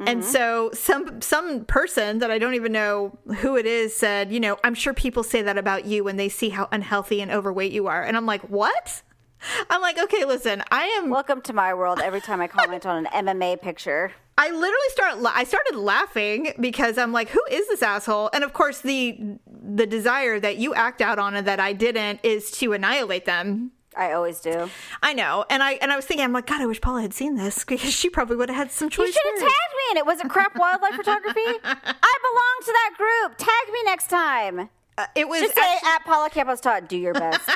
And mm-hmm. so some some person that I don't even know who it is said, you know, I'm sure people say that about you when they see how unhealthy and overweight you are. And I'm like, "What?" I'm like, "Okay, listen. I am Welcome to my world. Every time I comment on an MMA picture, I literally start. I started laughing because I'm like, "Who is this asshole?" And of course, the the desire that you act out on and that I didn't is to annihilate them. I always do. I know, and I and I was thinking, I'm like, God, I wish Paula had seen this because she probably would have had some choice. You should have tagged me and it. Was a crap wildlife photography? I belong to that group. Tag me next time. Uh, it was Just say at Paula Campos Todd, do your best.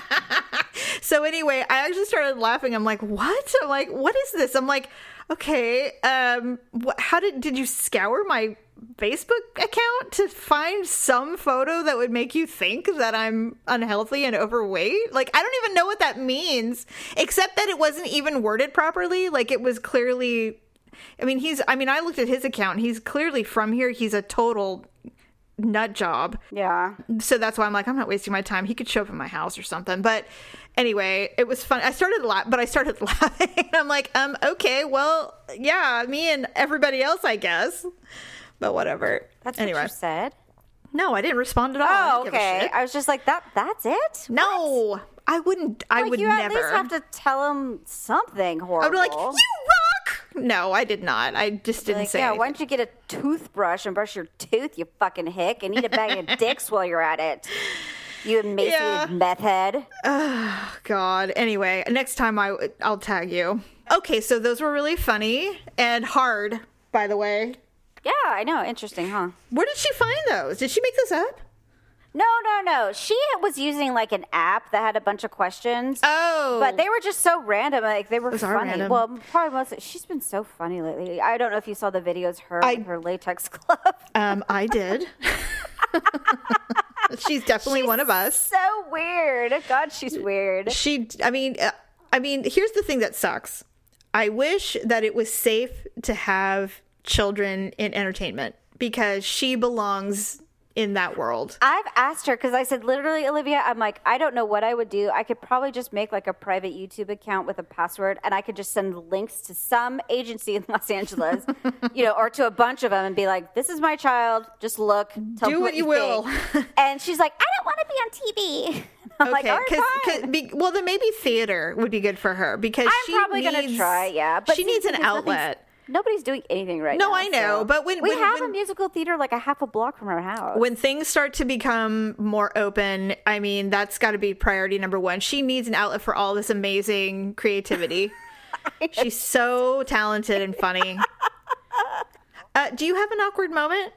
so anyway. I actually started laughing. I'm like, what? I'm like, what is this? I'm like, okay, um, what, how did did you scour my Facebook account to find some photo that would make you think that I'm unhealthy and overweight? Like, I don't even know what that means, except that it wasn't even worded properly. Like, it was clearly. I mean, he's. I mean, I looked at his account. He's clearly from here. He's a total nut job yeah. so that's why I'm like, I'm not wasting my time. He could show up at my house or something. But anyway, it was fun. I started la- but I started laughing. I'm like, um, okay, well, yeah, me and everybody else, I guess. But whatever. That's anyway. what you said. No, I didn't respond at all. Oh, don't give a okay. I was just like, that. That's it. No, I wouldn't. I Like would you never. at least have to tell him something horrible. I'd be like, you. No, I did not. I just didn't Like, say. yeah, anything. why don't you get a toothbrush and brush your tooth, you fucking hick, and eat a bag of dicks while you're at it? You emaciated Yeah. meth head. Oh, God. Anyway, next time I I'll tag you. Okay, so those were really funny and hard, by the way. Yeah, I know. Interesting, huh? Where did she find those? Did she make those up? No, no, no. She was using like an app that had a bunch of questions. Oh, But they were just so random. Like they were Those are funny. random. Well, probably most. She's been so funny lately. I don't know if you saw the videos her I- with her latex glove. um, I did. She's definitely one of us. so weird. God, she's weird. She, I mean, uh, I mean, here's the thing that sucks. I wish that it was safe to have children in entertainment because she belongs in that world. I've asked her because I said, literally, Olivia, I'm like, I don't know what I would do. I could probably just make like a private YouTube account with a password and I could just send links to some agency in Los Angeles, you know, or to a bunch of them and be like, this is my child. Just look. Tell Do what you will. and she's like, I don't want to be on TV. I'm like, all right, be, well, then maybe theater would be good for her because I'm she probably needs, gonna try, yeah. But she see, needs an thing is, nothing's- outlet. Nobody's doing anything right No, now. I know, so- but when- we when- have a musical theater like a half a block from our house. When things start to become more open, I mean, that's got to be priority number one. She needs an outlet for all this amazing creativity. She's so talented and funny. Uh, do you have an awkward moment?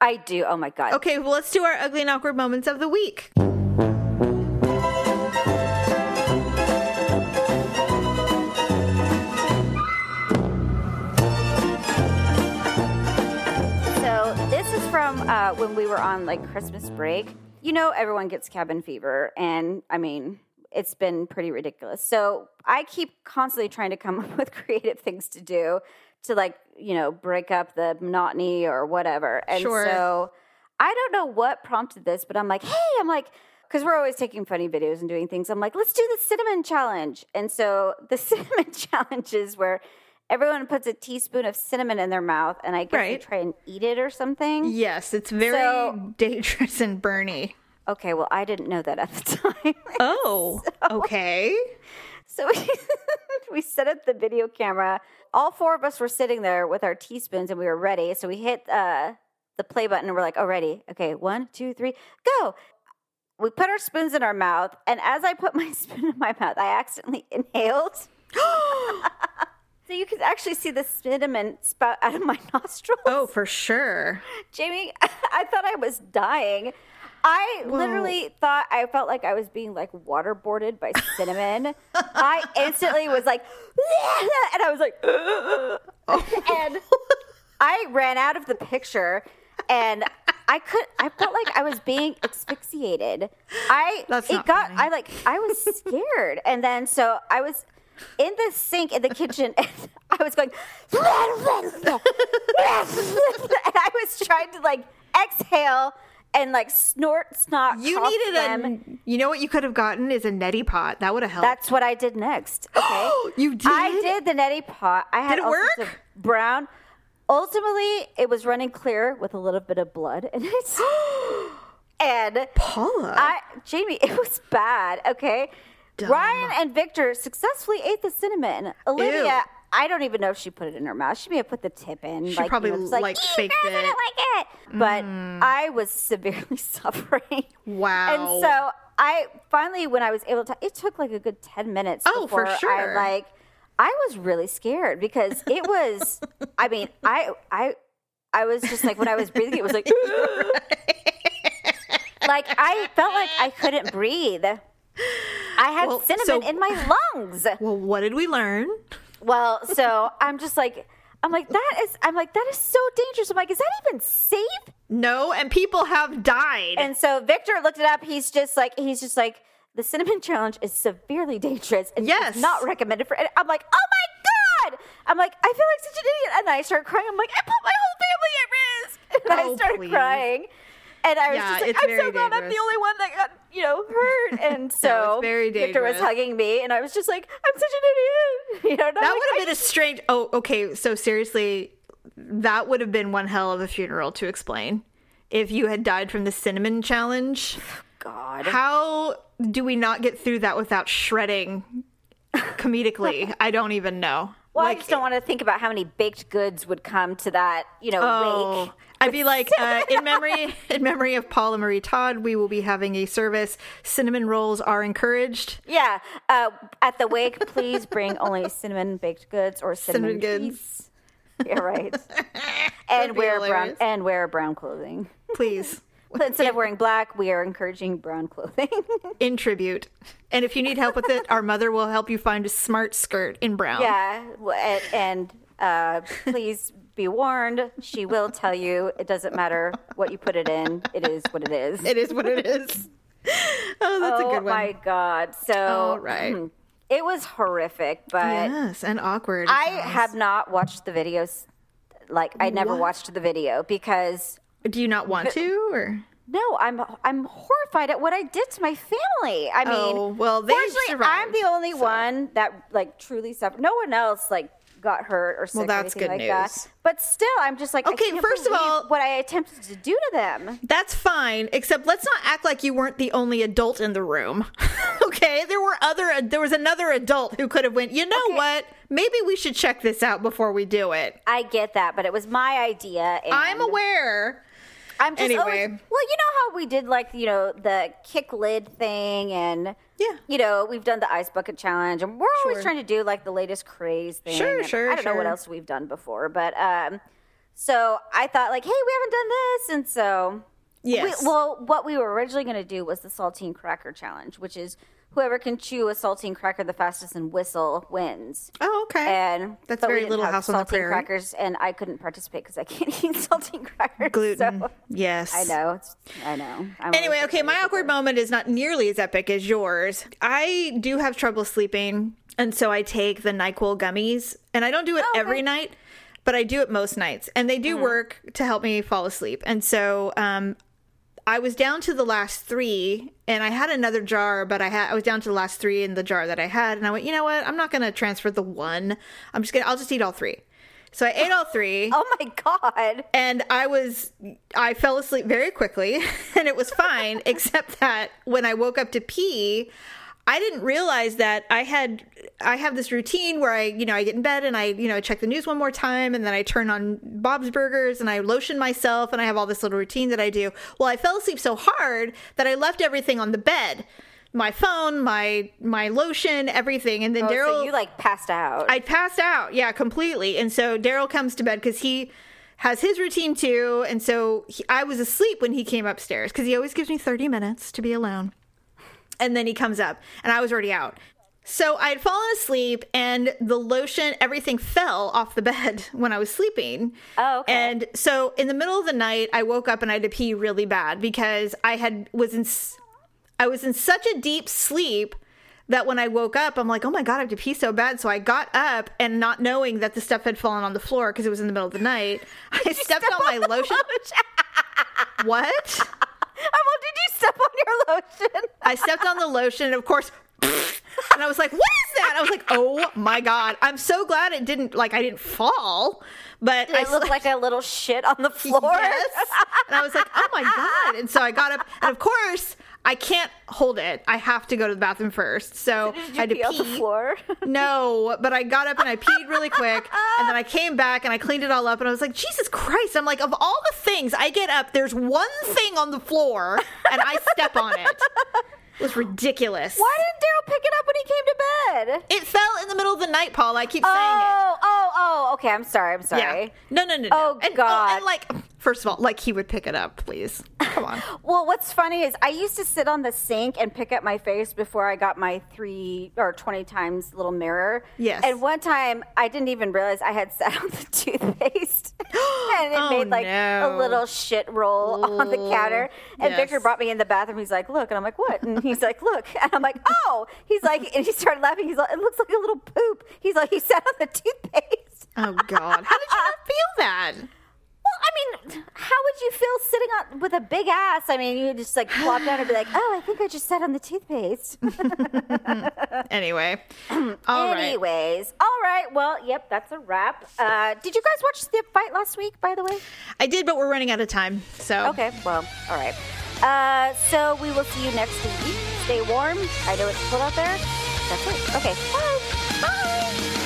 I do. Oh my god. Okay, well, let's do our ugly and awkward moments of the week. When we were on like Christmas break. You know, everyone gets cabin fever, and I mean, it's been pretty ridiculous. So I keep constantly trying to come up with creative things to do to like you know break up the monotony or whatever. And Sure. so I don't know what prompted this, but I'm like, hey, I'm like. Because we're always taking funny videos and doing things. I'm like, let's do the cinnamon challenge. And so the cinnamon challenge is where everyone puts a teaspoon of cinnamon in their mouth and I guess Right. they try and eat it or something. Yes, it's very So- dangerous and burny. Okay, well, I didn't know that at the time. Oh, okay. so we, we set up the video camera. All four of us were sitting there with our teaspoons and we were ready. So we hit uh, the play button and we're like, oh, ready. Okay, one, two, three, go. We put our spoons in our mouth. And as I put my spoon in my mouth, I accidentally inhaled. so you could actually see the cinnamon spout out of my nostrils. Oh, for sure. Jamie, I thought I was dying. I literally thought I felt like I was being like waterboarded by cinnamon. I instantly was like, and I was like, oh. and I ran out of the picture, and I could. I felt like I was being asphyxiated. I That's it got. funny. I like. I was scared, and then so I was. In the sink in the kitchen, and I was going, and I was trying to like exhale and like snort snot. Snort. You needed phlegm. a. You know what you could have gotten is a neti pot. That would have helped. That's what I did next. Okay, You did. I did? the neti pot. I had Did it work? of brown. Ultimately, it was running clear with a little bit of blood in it. and Paula. I, Jamie, it was bad. Okay, Dumb. Ryan and Victor successfully ate the cinnamon. Olivia. Ew. I don't even know if she put it in her mouth. She may have put the tip in. She probably, you know, like, "Ew, faked I it." don't like it. But mm. I was severely suffering. Wow. And so I finally, when I was able to, it took like a good 10 minutes Oh, for sure. I like, I was really scared because it was, I mean, I, I, I was just like, when I was breathing, it was like, like I felt like I couldn't breathe. I had Well, cinnamon so- in my lungs. well, what did we learn? Well, so I'm just like, I'm like, that is, I'm like, that is so dangerous. I'm like, is that even safe? No, and people have died. And so Victor looked it up. He's just like, he's just like, the cinnamon challenge is severely dangerous and Yes. not recommended for. And I'm like, oh my god! I'm like, I feel like such an idiot. And I start crying. I'm like, I put my whole family at risk. And Oh, I started please. crying. And I was Yeah, just like, I'm so very glad I'm the only one that got, you know, hurt. And so very Victor was hugging me, and I was just like, I'm such an idiot. You know, that like, would have been a strange. Oh, okay. So seriously, that would have been one hell of a funeral to explain. If you had died from the cinnamon challenge, God. how do we not get through that without shredding comedically? I don't even know. Well, I just don't want to think about how many baked goods would come to that, you know, Oh, wake. I'd be like, uh, in memory, in memory of Paula Marie Todd, we will be having a service. Cinnamon rolls are encouraged. Yeah. Uh, at the wake, please bring only cinnamon baked goods or cinnamon, Cinnamon goods. Yeah, right. and wear brown hilarious. and wear brown clothing. Please, Instead of wearing black, we are encouraging brown clothing. in tribute. And if you need help with it, our mother will help you find a smart skirt in brown. yeah, and, and uh, please be warned. She will tell you it doesn't matter what you put it in. It is what it is. It is what it is. Oh, that's oh a good one. Oh my god! So All right. it was horrific, but yes, and awkward. I Yes. have not watched the videos. Like I never What? watched the video because Do you not want to, or no, I'm I'm horrified at what I did to my family. I mean, Oh, well, they fortunately, survived, I'm the only one that like truly suffered. No one else like got hurt or sick. or that's anything good like news. That. But still, I'm just like, Okay, first of all- what I attempted to do to them. That's fine, except let's not act like you weren't the only adult in the room. okay, there were other there was another adult who could have went, "You know Okay. what? Maybe we should check this out before we do it." I get that, but it was my idea. And I'm aware. I'm just Anyway. always, well, you know how we did like you know the kick lid thing, and Yeah. you know we've done the ice bucket challenge, and we're always Sure. trying to do like the latest craze thing. Sure, and sure, I don't know what else we've done before, but um, so I thought like, hey, we haven't done this, and so Yes. We, well, what we were originally going to do was the saltine cracker challenge, which is whoever can chew a saltine cracker the fastest and whistle wins. Oh, okay. And That's very Little House on the Prairie. crackers, and I couldn't participate because I can't eat saltine crackers. Gluten. so- yes. I know. I know. I'm Anyway, okay, my awkward moment is not nearly as epic as yours. I do have trouble sleeping, and so I take the NyQuil gummies, and I don't do it Oh, okay. every night, but I do it most nights, and they Mm-hmm. do work to help me fall asleep. And so, um, I was down to the last three, and I had another jar, but I had I was down to the last three in the jar that I had, and I went, you know what? I'm not going to transfer the one. I'm just gonna I'll just eat all three. So I ate all three Oh my god! and I was I fell asleep very quickly and it was fine except that when I woke up to pee I didn't realize that I had I have this routine where I you know I get in bed and I you know check the news one more time and then I turn on Bob's Burgers and I lotion myself and I have all this little routine that I do. Well, I fell asleep so hard that I left everything on the bed. My phone, my my lotion, everything and then Oh, Daryl so you like passed out. I passed out, yeah, completely. And so Daryl comes to bed because he has his routine too. And so he, I was asleep when he came upstairs because he always gives me 30 minutes to be alone. And then he comes up and I was already out. So I had fallen asleep and the lotion, everything fell off the bed when I was sleeping. Oh, okay. And so in the middle of the night, I woke up and I had to pee really bad because I had was in s- I was in such a deep sleep that when I woke up, I'm like, oh my God, I have to pee so bad. So I got up and not knowing that the stuff had fallen on the floor because it was in the middle of the night, I stepped on my lotion. what? well, did you step on your lotion? I stepped on the lotion and of course, and I was like, what is that? I was like, oh my God. I'm so glad it didn't, like, I didn't fall, but I It looked like a little shit on the floor. Yes. And I was like, oh my God. And so I got up, and of course, I can't hold it. I have to go to the bathroom first. So I had to pee on the floor? No, but I got up and I peed really quick, and then I came back and I cleaned it all up, and I was like, Jesus Christ! I'm like, of all the things, I get up, there's one thing on the floor, and I step on it. It was ridiculous. Why didn't Daryl pick it up when he came to bed? It fell in the middle of the night, Paul. I keep saying it. Oh, oh, oh. Okay, I'm sorry. I'm sorry. Yeah. No, no, no, no. Oh, and, oh, God. and like, first of all, like he would pick it up, please. Come on. Well, what's funny is I used to sit on the sink and pick up my face before I got my three or 20 times little mirror. Yes. And one time I didn't even realize I had sat on the toothpaste and it Oh, made like no. a little shit roll on the counter. And Yes. Victor brought me in the bathroom. He's like, look. And I'm like, what? And he's like, look. And I'm like, oh. He's like, and he started laughing. He's like, it looks like a little poop. He's like, he sat on the toothpaste. Oh God, how did you not feel that? I mean, how would you feel sitting on with a big ass? I mean, you would just like plop down and be like, "Oh, I think I just sat on the toothpaste." Anyway, all right. Anyways, all right. Well, yep, that's a wrap. Uh, did you guys watch the fight last week? By the way. I did, but we're running out of time. So Okay. Well, all right. Uh, so we will see you next week. Stay warm. I know it's cold out there. That's right. Okay. Bye. Bye.